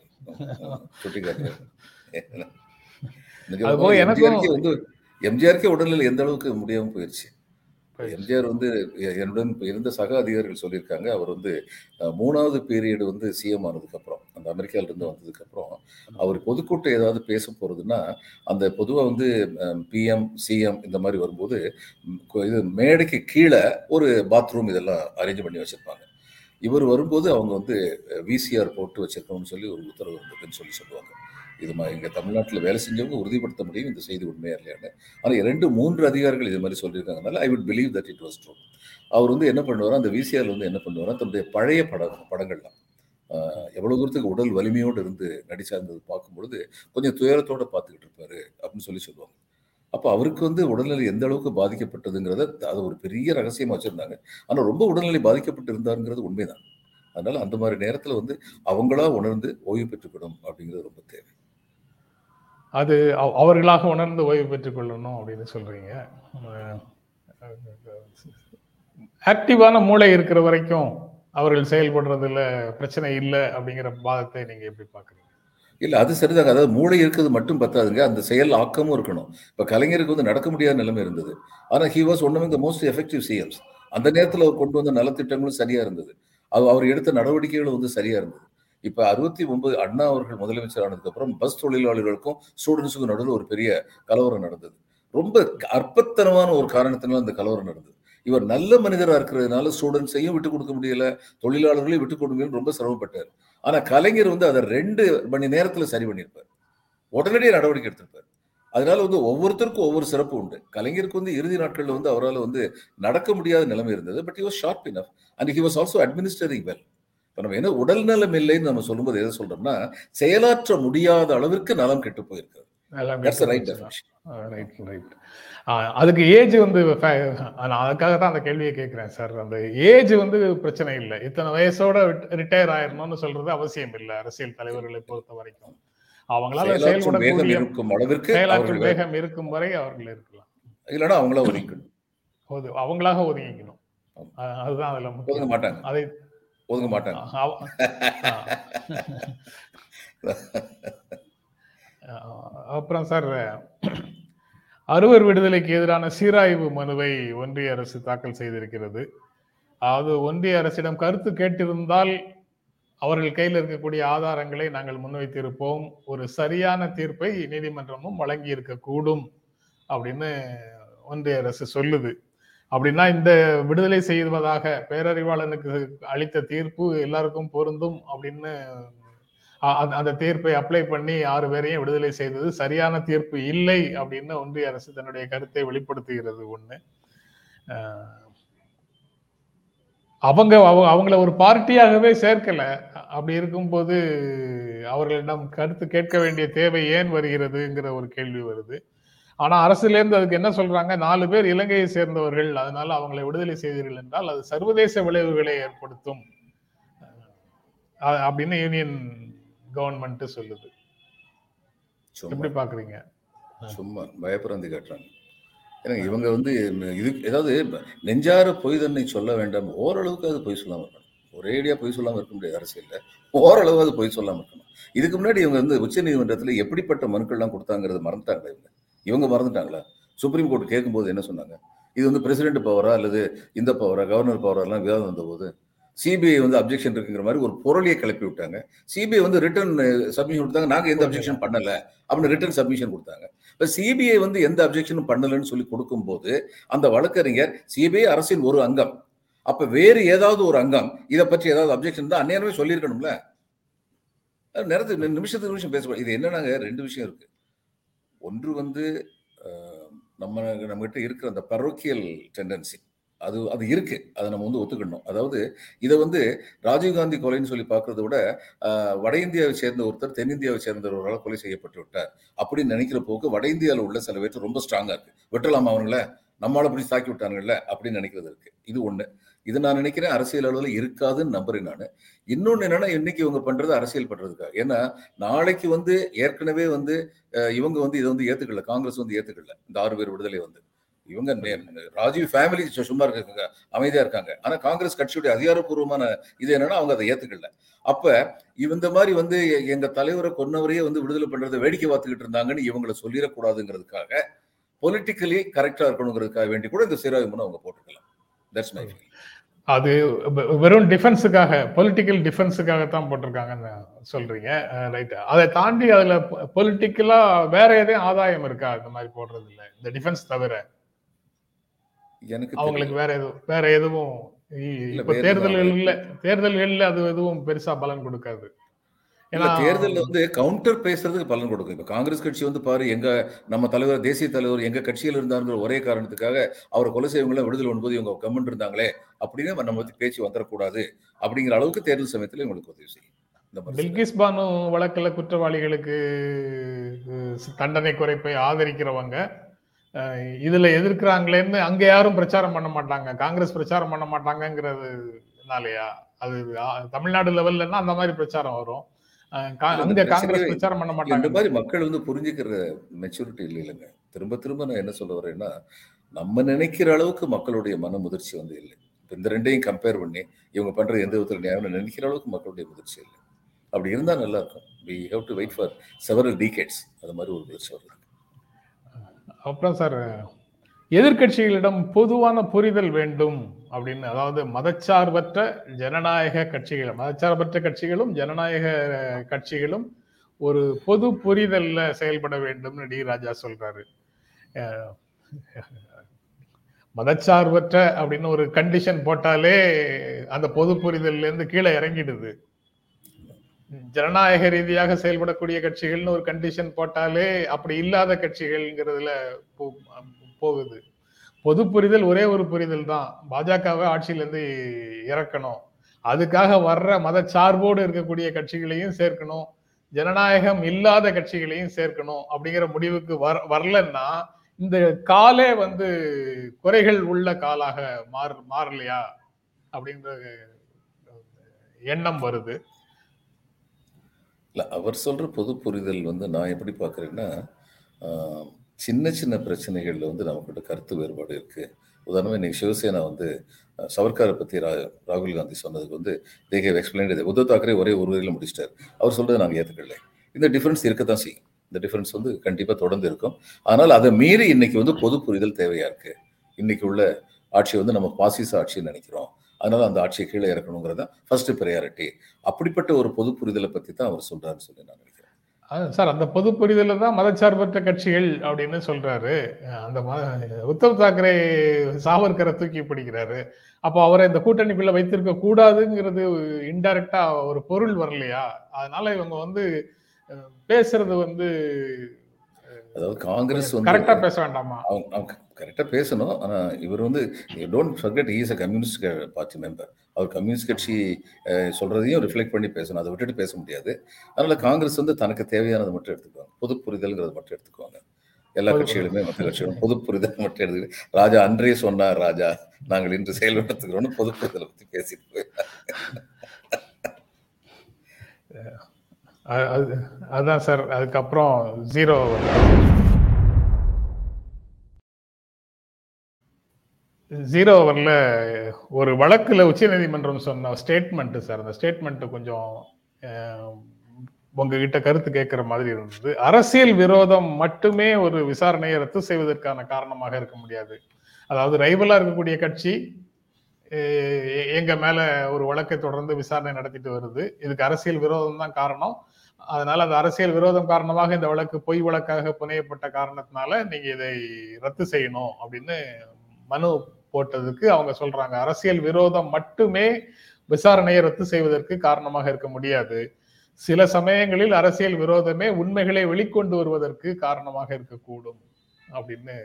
எனக்கும் எம்ஜிஆருக்கே உடல்நிலை எந்த அளவுக்கு முடியாம போயிடுச்சு. எம்ஜிஆர் வந்து என்னுடன் இருந்த சக அதிகாரிகள் சொல்லியிருக்காங்க. அவர் வந்து மூணாவது பீரியட் வந்து சிஎம் ஆனதுக்கு அப்புறம் அந்த அமெரிக்கால இருந்து வந்ததுக்கு அப்புறம் அவர் பொதுக்கூட்டம் ஏதாவது பேச போறதுன்னா அந்த பொதுவா வந்து பிஎம் சிஎம் இந்த மாதிரி வரும்போது இது மேடைக்கு கீழே ஒரு பாத்ரூம் இதெல்லாம் அரேஞ்ச் பண்ணி வச்சிருப்பாங்க. இவர் வரும்போது அவங்க வந்து விசிஆர் போட்டு வச்சிருக்கணும்னு சொல்லி ஒரு உத்தரவு இருந்ததுன்னு சொல்லி சொல்லுவாங்க. இது மாதிரி இங்கே தமிழ்நாட்டில் வேலை செஞ்சவங்க உறுதிப்படுத்த முடியும் இந்த செய்தி உண்மையாக இல்லையான்னு ஆனால் இரண்டு மூன்று அதிகாரிகள் இது மாதிரி சொல்லியிருக்காங்கனால I would believe that it was true அவர் வந்து என்ன பண்ணுவார் அந்த விசிஆர்ல வந்து என்ன பண்ணுவார் தன்னுடைய பழைய படம் படங்கள்லாம் ஆஹ், எவ்வளவு தூரத்துக்கு உடல் வலிமையோடு இருந்து நடிச்சார்ந்தது பார்க்கும்பொழுது கொஞ்சம் துயரத்தோட பார்த்துக்கிட்டு இருப்பாரு அப்படின்னு சொல்லி சொல்லுவாங்க. அப்போ அவருக்கு வந்து உடல்நிலை எந்த அளவுக்கு பாதிக்கப்பட்டதுங்கிறத அது ஒரு பெரிய ரகசியமா வச்சுருந்தாங்க. ஆனால் ரொம்ப உடல்நிலை பாதிக்கப்பட்டு இருந்தாருங்கிறது உண்மைதான். அதனால் அந்த மாதிரி நேரத்தில் வந்து அவங்களா உணர்ந்து ஓய்வு பெற்றுக்கணும் அப்படிங்கிறது ரொம்ப தேவை. அது அவர்களாக உணர்ந்து ஓய்வு பெற்றுக் கொள்ளணும் அப்படின்னு சொல்றீங்க. ஆக்டிவான மூளை இருக்கிற வரைக்கும் அவர்கள் செயல்படுறதுல பிரச்சனை இல்லை அப்படிங்கிற வாதத்தை நீங்க எப்படி பாக்குறீங்க இல்லை அது சரிதாங்க. அதாவது மூளை இருக்கிறது மட்டும் பத்தாதுங்க. அந்த செயல் ஆக்கமும் இருக்கணும். இப்போ கலைஞருக்கு வந்து நடக்க முடியாத நிலைமை இருந்தது. ஆனால் he was one of the most effective CMs அந்த நேரத்தில் அவர் கொண்டு வந்த நலத்திட்டங்களும் சரியா இருந்தது. அது அவர் எடுத்த நடவடிக்கைகளும் வந்து சரியா இருந்தது. இப்ப அறுபத்தி ஒன்பது அண்ணா அவர்கள் முதலமைச்சர் ஆனதுக்கு அப்புறம் பஸ் தொழிலாளர்களுக்கும் ஸ்டூடெண்ட்ஸுக்கும் நடுவில் ஒரு பெரிய கலவரம் நடந்தது. ரொம்ப அற்பத்தனமான ஒரு காரணத்தினால அந்த கலவரம் நடந்தது. இவர் நல்ல மனிதராக இருக்கிறதுனால ஸ்டூடெண்ட்ஸையும் விட்டு கொடுக்க முடியல தொழிலாளர்களையும் விட்டு கொடுங்கன்னு ரொம்ப சிரமப்பட்டார். ஆனா கலைஞர் வந்து அதை ரெண்டு மணி நேரத்துல சரி பண்ணியிருப்பார். உடனடியே நடவடிக்கை எடுத்திருப்பார். அதனால வந்து ஒவ்வொருத்தருக்கும் ஒவ்வொரு சிறப்பு உண்டு. கலைஞருக்கு வந்து இறுதி நாட்களில் வந்து அவரால் வந்து நடக்க முடியாத நிலைமை இருந்தது but he sharp enough and he was also administering well இப்போ நம்ம என்ன உடல்நலம் இல்லைன்னு நம்ம சொல்லும்போது எதை சொல்றோம்னா செயலாற்ற முடியாத அளவிற்கு நலம் கெட்டு definition. ரைட் ரைட் அதுக்கு ஏஜ் வந்து நான் அதுக்காக தான் அந்த கேள்வியை கேட்கிறேன் சார் அந்த ஏஜ் வந்து பிரச்சனை இல்லை. இத்தனை வயசோட ரிட்டையர் ஆயிரணும்னு சொல்றது அவசியம் இல்லை அரசியல் தலைவர்களை பொறுத்த வரைக்கும். அவங்களால செயல்படக்கூடிய இருக்கும் அளவிற்கு செயலாற்றும் அவர்கள் வேகம் இருக்கும் வரை அவர்கள் இருக்கலாம். இல்லைன்னா அவங்களா ஒதுக்கணும் ஒது- அவங்களாக ஒதுங்கிக்கணும். அதுதான் அதுல முக்கியம். மாட்டாங்க. அதை ஒதுங்க மாட்டாங்க. அப்புறம் சார் அறுவர் விடுதலைக்கு எதிரான சீராய்வு மனுவை ஒன்றிய அரசு தாக்கல் செய்திருக்கிறது. அதாவது ஒன்றிய அரசிடம் கருத்து கேட்டிருந்தால் அவர்கள் கையில் இருக்கக்கூடிய ஆதாரங்களை நாங்கள் முன்வைத்திருப்போம். ஒரு சரியான தீர்ப்பை நீதிமன்றமும் வழங்கி இருக்கக்கூடும் அப்படின்னு ஒன்றிய அரசு சொல்லுது. அப்படின்னா இந்த விடுதலை செய்வதாக பேரறிவாளனுக்கு அளித்த தீர்ப்பு எல்லாருக்கும் பொருந்தும் அப்படின்னு அந்த- தீர்ப்பை அப்ளை பண்ணி ஆறு பேரையும் விடுதலை செய்தது சரியான தீர்ப்பு இல்லை அப்படின்னு ஒன்றிய அரசு தன்னுடைய கருத்தை வெளிப்படுத்துகிறது ஒண்ணு. அவங்க அவங்க- அவங்கள ஒரு பார்ட்டியாகவே சேர்க்கல. அப்படி இருக்கும்போது அவர்களிடம் கருத்து கேட்க வேண்டிய தேவை ஏன் வருகிறதுங்கிற ஒரு கேள்வி வருது. ஆனா அரசுல இருந்து அதுக்கு என்ன சொல்றாங்க? நாலு பேர் இலங்கையை சேர்ந்தவர்கள். அதனால அவங்களை விடுதலை செய்தீர்கள் என்றால் அது சர்வதேச விளைவுகளை ஏற்படுத்தும். அப்படின்னு யூனியன் கவர்மெண்ட் சொல்லுது. எப்படி பாக்குறீங்க? சும்மா. பயப்பிறந்து காட்டுறாங்க. ஏன்னா இவங்க வந்து இது ஏதாவது நெஞ்சார பொய் தன்னை சொல்ல வேண்டாம். ஓரளவுக்கு அது பொய் சொல்லாம இருக்கணும். ஒரேடியா பொய் சொல்லாம இருக்க முடியாது அரசியல்ல. ஓரளவு அது பொய் சொல்லாம இருக்கணும். இதுக்கு முன்னாடி இவங்க வந்து உச்ச நீதிமன்றத்துல எப்படிப்பட்ட மனுக்கள்லாம் கொடுத்தாங்கிறது மறந்துட்டாங்களா இவங்க? இவங்க மறந்துட்டாங்களா? சுப்ரீம் கோர்ட் கேட்கும்போது என்ன சொன்னாங்க? இது வந்து பிரசிடென்ட் பவரா அல்லது இந்த பவரா கவர்னர் பவரா எல்லாம் விவாதம் வந்தபோது சிபிஐ வந்து அப்ஜெக்ஷன் இருக்குங்கிற மாதிரி ஒரு பொருளையை கிளப்பி விட்டாங்க. சிபிஐ வந்து ரிட்டர்ன் சப்மிஷன் eh, கொடுத்தாங்க. நாங்கள் எந்த அப்ஜெக்ஷன் பண்ணல அப்படின்னு ரிட்டர்ன் சப்மிஷன் கொடுத்தாங்க. இப்போ சிபிஐ வந்து எந்த அப்ஜெக்ஷனும் பண்ணலன்னு சொல்லி கொடுக்கும்போது அந்த வழக்கறிஞர் சிபிஐ அரசின் ஒரு அங்கம். அப்போ வேறு ஏதாவது ஒரு அங்கம் இதை பற்றி ஏதாவது அப்ஜெக்ஷன் தான் அந்நேரமே சொல்லியிருக்கணும்ல? நேரத்துக்கு நிமிஷத்துக்கு நிமிஷம் பேசக்கூடாது. இது என்னன்னாங்க? ரெண்டு விஷயம் இருக்குது ஒன்று வந்து நம்ம நம்மகிட்ட இருக்கிற அந்த பரோக்கியல் டெண்டன்சி அது அது இருக்கு. அதை நம்ம வந்து ஒத்துக்கணும். அதாவது இதை வந்து ராஜீவ்காந்தி கொலைன்னு சொல்லி பார்க்கறத விட வட இந்தியாவை சேர்ந்த ஒருத்தர் தென்னிந்தியாவை சேர்ந்தவர்களால் கொலை செய்யப்பட்டு விட்டார் அப்படின்னு நினைக்கிற போக்கு வட இந்தியாவில் உள்ள சில பேர் ரொம்ப ஸ்ட்ராங்காக இருக்கு. வெட்டலாமா அவங்கள? நம்மளால பிடிச்சி தாக்கி விட்டாங்கல்ல அப்படின்னு நினைக்கிறது இருக்கு. இது ஒன்று இது நான் நினைக்கிறேன் அரசியல் அளவில் இருக்காதுன்னு நம்புறேன் நான். இன்னொன்று என்னன்னா இன்னைக்கு இவங்க பண்றது அரசியல் பண்றதுக்காக. ஏன்னா நாளைக்கு வந்து ஏற்கனவே வந்து இவங்க வந்து இதை வந்து ஏத்துக்கல. காங்கிரஸ் வந்து ஏத்துக்கல. இந்த ஆறு பேர் விடுதலை வந்து. இவங்க ராஜீவ் ஃபேமிலி சும்மா இருக்காங்க. அமைதியா இருக்காங்க. ஆனா காங்கிரஸ் கட்சியுடைய அதிகாரப்பூர்வமான இது என்னன்னா அவங்க அதை ஏத்துக்கல. அப்ப இந்த மாதிரி வந்து எங்க தலைவரை கொன்னவரையே வந்து விடுதலை பண்றதை வேடிக்கை பார்த்துக்கிட்டு இருந்தாங்கன்னு இவங்களை சொல்லிடக்கூடாதுங்கிறதுக்காக பொலிட்டிக்கலி கரெக்டா இருக்கணுங்கிறதுக்காக வேண்டி கூட இந்த சீராய்வு அவங்க போட்டுக்கலாம் தட்ஸ் மை. அது வெறும் டிஃபென்ஸுக்காக பொலிட்டிக்கல் டிஃபென்ஸுக்காக தான் போட்டிருக்காங்கன்னு சொல்றீங்க. ரைட் அதை தாண்டி அதுல பொலிட்டிக்கலா வேற எதையும் ஆதாயம் இருக்கா? இந்த மாதிரி போடுறது இல்ல இந்த டிஃபென்ஸ் தவிர? எனக்கு அவங்களுக்கு வேற எதுவும் வேற எதுவும் இ- இல்ல, தேர்தல்கள்ல தேர்தல்கள்ல அது எதுவும் பெருசா பலன் கொடுக்காது. இல்ல தேர்தல்ல வந்து கவுண்டர் பேசுறதுக்கு பலன் கொடுக்கும். இப்ப காங்கிரஸ் கட்சி வந்து பாரு எங்க நம்ம தலைவர் தேசிய தலைவர் எங்க கட்சியில இருந்தாருங்கிற ஒரே காரணத்துக்காக அவரை கொலை செய்வங்களை விடுதலை பண்ணும்போது இவங்க கமெண்ட் இருந்தாங்களே அப்படின்னு நம்ம பத்தி பேச்சு வந்துடக்கூடாது அப்படிங்கிற அளவுக்கு தேர்தல் சமயத்துல இவங்களுக்கு உதவி செய்யும். பில்கிஸ் பானு வழக்குல குற்றவாளிகளுக்கு தண்டனை குறைப்பை ஆதரிக்கிறவங்க இதுல எதிர்க்கிறாங்களேன்னு அங்க யாரும் பிரச்சாரம் பண்ண மாட்டாங்க. காங்கிரஸ் பிரச்சாரம் பண்ண மாட்டாங்கங்கிறதுனாலயா? அது தமிழ்நாடு லெவல்லன்னா அந்த மாதிரி பிரச்சாரம் வரும். அங்க இந்த காங்கிரஸ் பிரச்சாரம் பண்ண இந்த மாட்டாங்க மாதிரி மக்கள் வந்து புரிஞ்சுக்கிற மெச்சூரிட்டி இல்லை இல்லைங்க. திரும்ப திரும்ப நான் என்ன சொல்ல வரேன்னா நம்ம நினைக்கிற அளவுக்கு மக்களுடைய மன முதிர்ச்சி வந்து இல்லை. இப்ப இந்த ரெண்டையும் கம்பேர் பண்ணி இவங்க பண்றது எந்த விதத்தில் நியாயம் நினைக்கிற அளவுக்கு மக்களுடைய முதிர்ச்சி இல்லை. அப்படி இருந்தா நல்லா இருக்கும். We have to wait for several decades அது மாதிரி ஒரு முதிர்ச்சி வருது அப்புறம் சார் எதிர்க்கட்சிகளிடம் பொதுவான புரிதல் வேண்டும். அப்படின்னு அதாவது மதச்சார்பற்ற ஜனநாயக கட்சிகள் மதச்சார்பற்ற கட்சிகளும் ஜனநாயக கட்சிகளும் ஒரு பொது புரிதல்ல செயல்பட வேண்டும்னு டி ராஜா சொல்றாரு. மதச்சார்பற்ற அப்படின்னு ஒரு கண்டிஷன் போட்டாலே அந்த பொது புரிதல்ல இருந்து கீழே இறங்கிடுது. ஜனநாயக ரீதியாக செயல்படக்கூடிய கட்சிகள்னு ஒரு கண்டிஷன் போட்டாலே அப்படி இல்லாத கட்சிகள்ங்கிறதுல போ- போகுது. பொது புரிதல் ஒரே ஒரு புரிதல் தான். பாஜகவை ஆட்சியிலேருந்து இறக்கணும். அதுக்காக வர்ற மதச்சார்போடு இருக்கக்கூடிய கட்சிகளையும் சேர்க்கணும். ஜனநாயகம் இல்லாத கட்சிகளையும் சேர்க்கணும் அப்படிங்கிற முடிவுக்கு வர் வரலன்னா இந்த காலே வந்து குறைகள் உள்ள காலாக மாறு மாறலையா அப்படின்ற எண்ணம் வருது. இல்லை அவர் சொல்ற பொது புரிதல் வந்து நான் எப்படி பார்க்குறேன்னா சின்ன சின்ன பிரச்சனைகளில் வந்து நமக்கிட்ட கருத்து வேறுபாடு இருக்குது உதாரணமாக இன்றைக்கி சிவசேனா வந்து சவர்காரை பற்றி ரா ராகுல் காந்தி சொன்னதுக்கு வந்து they have explain Uddhav Thackeray ஒரே ஒரு வரையில் முடிச்சிட்டார். அவர் சொல்கிறத நாங்கள் ஏற்றுக்கல இந்த டிஃப்ரென்ஸ் இருக்க தான் செய்யும். இந்த டிஃப்ரென்ஸ் வந்து கண்டிப்பாக தொடர்ந்து இருக்கும். ஆனால் அதை மீறி இன்னைக்கு வந்து பொது புரிதல் தேவையாக இருக்குது இன்னைக்கு உள்ள ஆட்சியை வந்து நம்ம பாசிச ஆட்சின்னு நினைக்கிறோம். அதனால அந்த ஆட்சியை கீழே இறக்கணுங்கிறதான் ஃபர்ஸ்ட் ப்ரையாரிட்டி அப்படிப்பட்ட ஒரு பொது புரிதலை பற்றி தான் அவர் சொல்கிறாருன்னு சொல்லி நான் சார் அந்த பொது புரிதல தான் மதச்சார்பற்ற கட்சிகள் அப்படின்னு சொல்றாரு. அந்த ம- உத்தவ் தாக்கரே சாவர்கரை தூக்கி பிடிக்கிறாரு. அப்போ அவரை இந்த கூட்டணிக்குள்ள வைத்திருக்க கூடாதுங்கிறது இன்டைரக்டா ஒரு பொருள் வரலையா? அதனால இவங்க வந்து பேசுறது வந்து அதாவது காங்கிரஸ் வந்து கரெக்டா பேச வேண்டாமா? அவங்க கரெக்டாக பேசணும். ஆனால் இவர் வந்து don't forget is a communist party member our communist கட்சி சொல்றதையும் ரிஃப்ளெக்ட் பண்ணி பேசணும். அதை விட்டுட்டு பேச முடியாது. அதனால காங்கிரஸ் வந்து தனக்கு தேவையானதை மட்டும் எடுத்துக்குவாங்க. பொது புரிதல்ங்கிறத மட்டும் எடுத்துக்குவாங்க. எல்லா கட்சிகளுமே மற்ற கட்சிகளும் பொது புரிதல் மட்டும் எடுத்துக்கிட்டு ராஜா அன்றே சொன்னார் ராஜா நாங்கள் இன்று செயல்படுத்துகிறோம்னு பொது புரிதலை பற்றி பேசிட்டு போய் அ- அது அதுதான் சார் அதுக்கப்புறம் ஜீரோ ஜீரோ ஓவரில் ஒரு வழக்குல உச்சநீதிமன்றம் சொன்ன ஸ்டேட்மெண்ட்டு சார் அந்த ஸ்டேட்மெண்ட்டு கொஞ்சம் உங்ககிட்ட கருத்து கேட்குற மாதிரி இருந்தது. அரசியல் விரோதம் மட்டுமே ஒரு விசாரணையை ரத்து செய்வதற்கான காரணமாக இருக்க முடியாது. அதாவது ரைவலாக இருக்கக்கூடிய கட்சி எங்கள் மேலே எங்க மேல ஒரு வழக்கை தொடர்ந்து விசாரணை நடத்திட்டு வருது. இதுக்கு அரசியல் விரோதம் தான் காரணம். அதனால அந்த அரசியல் விரோதம் காரணமாக இந்த வழக்கு பொய் வழக்காக புனையப்பட்ட காரணத்தினால நீங்க இதை ரத்து செய்யணும் அப்படின்னு மனு போட்டதுக்கு அவங்க சொல்றாங்க. அரசியல் விரோதம் மட்டுமே விசாரணையை ரத்து செய்வதற்கு காரணமாக இருக்க முடியாது. சில சமயங்களில் அரசியல் விரோதமே உண்மைகளை வெளிக்கொண்டு வருவதற்கு காரணமாக இருக்கக்கூடும் அப்படின்னு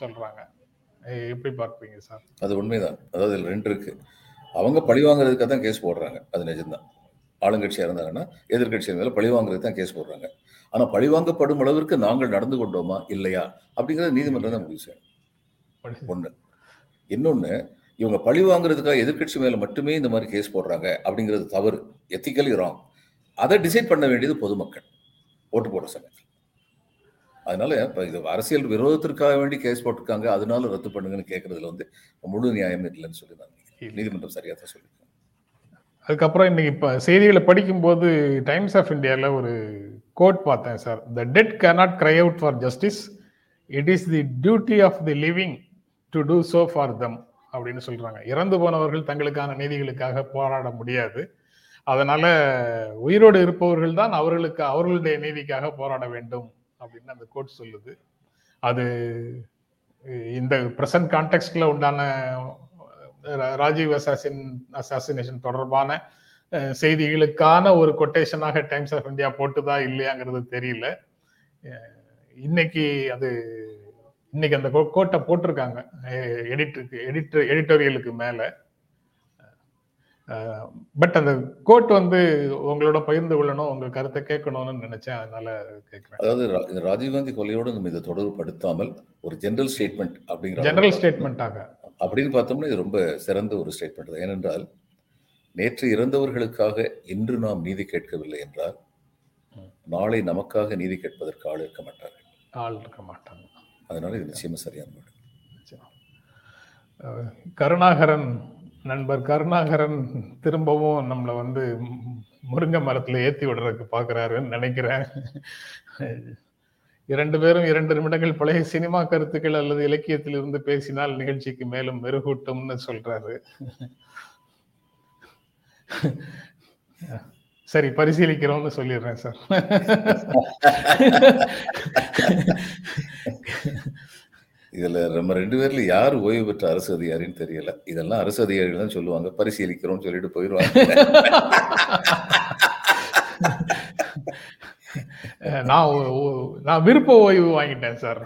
சொல்றாங்க. எப்படி பார்ப்பீங்க சார்? அது உண்மைதான். அதாவது ரெண்டு இருக்கு. அவங்க பழி வாங்குறதுக்காக தான் கேஸ் போடுறாங்க. அது நிஜம்தான். ஆளுங்கட்சியா இருந்தாங்கன்னா எதிர்கட்சியா இருந்தாலும் பழி வாங்குறதுக்கு தான் கேஸ் போடுறாங்க. ஆனா பழி வாங்கப்படும் அளவிற்கு நாங்கள் நடந்து கொண்டோமா? இல்லையா? அப்படிங்கறது நீதிமன்றம் தான் முடிவு செய்யணும். ஒண்ணு. இன்னொன்னு இவங்க பழி வாங்குறதுக்காக எதிர்க்கட்சி மேல மட்டுமே இந்த மாதிரி கேஸ் போடுறாங்க அப்படிங்கிறது தவறு. எத்திக்கலி ராங் அதை டிசைட் பண்ண வேண்டியது பொதுமக்கள். ஓட்டு போடுற சமயத்தில். அதனால இப்ப இது அரசியல் விரோதத்திற்காக வேண்டி கேஸ் போட்டிருக்காங்க. அதனால ரத்து பண்ணுங்கன்னு கேட்கறதுல வந்து முழு நியாயம் இல்லைன்னு சொல்லி நான். நீதிமன்றம் சரியா தான் சொல்லியிருக்காங்க அதுக்கப்புறம் இன்னைக்கு இப்போ செய்திகளை படிக்கும்போது டைம்ஸ் ஆஃப் இந்தியாவில் ஒரு கோட் பார்த்தேன் sir the dead cannot cry out for justice it is the duty of the living to do so for them அப்படின்னு சொல்றாங்க. இறந்து போனவர்கள் தங்களுக்கான நீதிகளுக்காக போராட முடியாது. அதனால உயிரோடு இருப்பவர்கள் தான் அவர்களுக்கு அவர்களுடைய நீதிக்காக போராட வேண்டும் அப்படின்னு அந்த கோட் சொல்லுது. அது இந்த பிரசன்ட் கான்டெக்ட்ல உண்டான ராஜீவ் அசாசின் அசாசினேஷன் தொடர்பான செய்திகளுக்கான ஒரு கொட்டேஷனாக டைம்ஸ் ஆஃப் இந்தியா போட்டுதா இல்லையாங்கிறது தெரியல. இன்னைக்கு அது இன்னைக்கு அந்த கோட்டை போட்டிருக்காங்க. எடிட்டருக்கு எடிட்டர் எடிட்டோரியலுக்கு மேல. பட் அந்த கோட் வந்து உங்களோட பகிர்ந்து கொள்ளணும் உங்க கருத்தை கேட்கணும்னு நினைச்சேன். அதனால கேட்கிறேன். அதாவது ராஜீவ்காந்தி கொலையோடு நம்ம இதை தொடர்புபடுத்தாமல் ஒரு ஜெனரல் ஸ்டேட்மெண்ட் அப்படிங்கிற ஜெனரல் ஸ்டேட்மெண்ட்டாக அப்படின்னு பார்த்தோம்னா இது ரொம்ப சிறந்த ஒரு ஸ்டேட்மெண்ட் ஏனென்றால் நேற்று இறந்தவர்களுக்காக இன்று நாம் நீதி கேட்கவில்லை என்றால் நாளை நமக்காக நீதி கேட்பதற்கு ஆள் இருக்க மாட்டார்கள். ஆள் இருக்க மாட்டாங்க. அதனால இது நிச்சயமா சரியான கருணாகரன் நண்பர் கருணாகரன் திரும்பவும் நம்மளை வந்து முருங்கை மரத்துல ஏத்தி விடுறதுக்கு பாக்குறாருன்னு நினைக்கிறேன். இரண்டு பேரும் இரண்டு நிமிடங்கள் பழைய சினிமா கருத்துக்கள் அல்லது இலக்கியத்தில் இருந்து பேசினால் நிகழ்ச்சிக்கு மேலும் மெருகூட்டும்னு சொல்றாரு. சரி பரிசீலிக்கிறோம்னு சொல்லிடுறேன் சார். இதுல நம்ம ரெண்டு பேர்ல யார் ஓய்வு பெற்ற அரசு அதிகாரின்னு தெரியல. இதெல்லாம் அரசு அதிகாரிகள் தான் சொல்லுவாங்க. பரிசீலிக்கிறோம்னு சொல்லிட்டு போயிடுவாங்க. நான் நான் விருப்ப ஓய்வு வாங்கிட்டேன் சார்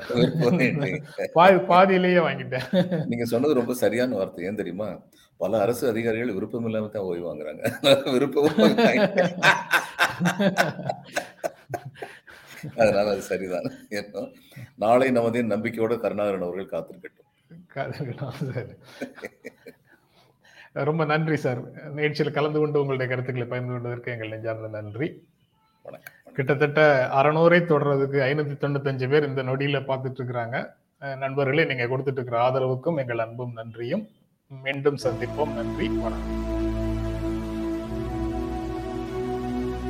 பாதி பாதியிலேயே வாங்கிட்டேன். நீங்க சொன்னது ரொம்ப சரியான வார்த்தை. ஏன் தெரியுமா? பல அரசு அதிகாரிகள் விருப்பம் இல்லாம தான் ஓய்வு வாங்குறாங்க. விருப்பம் அதனால அது சரிதான். நாளை நமதே நம்பிக்கையோட கருணாகரன் அவர்கள் காத்திருக்கட்டும். ரொம்ப நன்றி சார் நிகழ்ச்சியில் கலந்து கொண்டு உங்களுடைய கருத்துக்களை பகிர்ந்து கொண்டதற்கு எங்கள் நெஞ்சார்ந்த நன்றி. வணக்கம். கிட்டத்தட்ட அறநூறை தொடர்றதுக்கு ஐநூத்தி தொண்ணூத்தஞ்சு பேர் இந்த நொடியில பார்த்துட்டு இருக்கிறாங்க நண்பர்களே நீங்க கொடுத்துட்டு இருக்கிற ஆதரவுக்கும் எங்கள் அன்பும் நன்றியும். மீண்டும் சந்திப்போம். நன்றி வணக்கம்.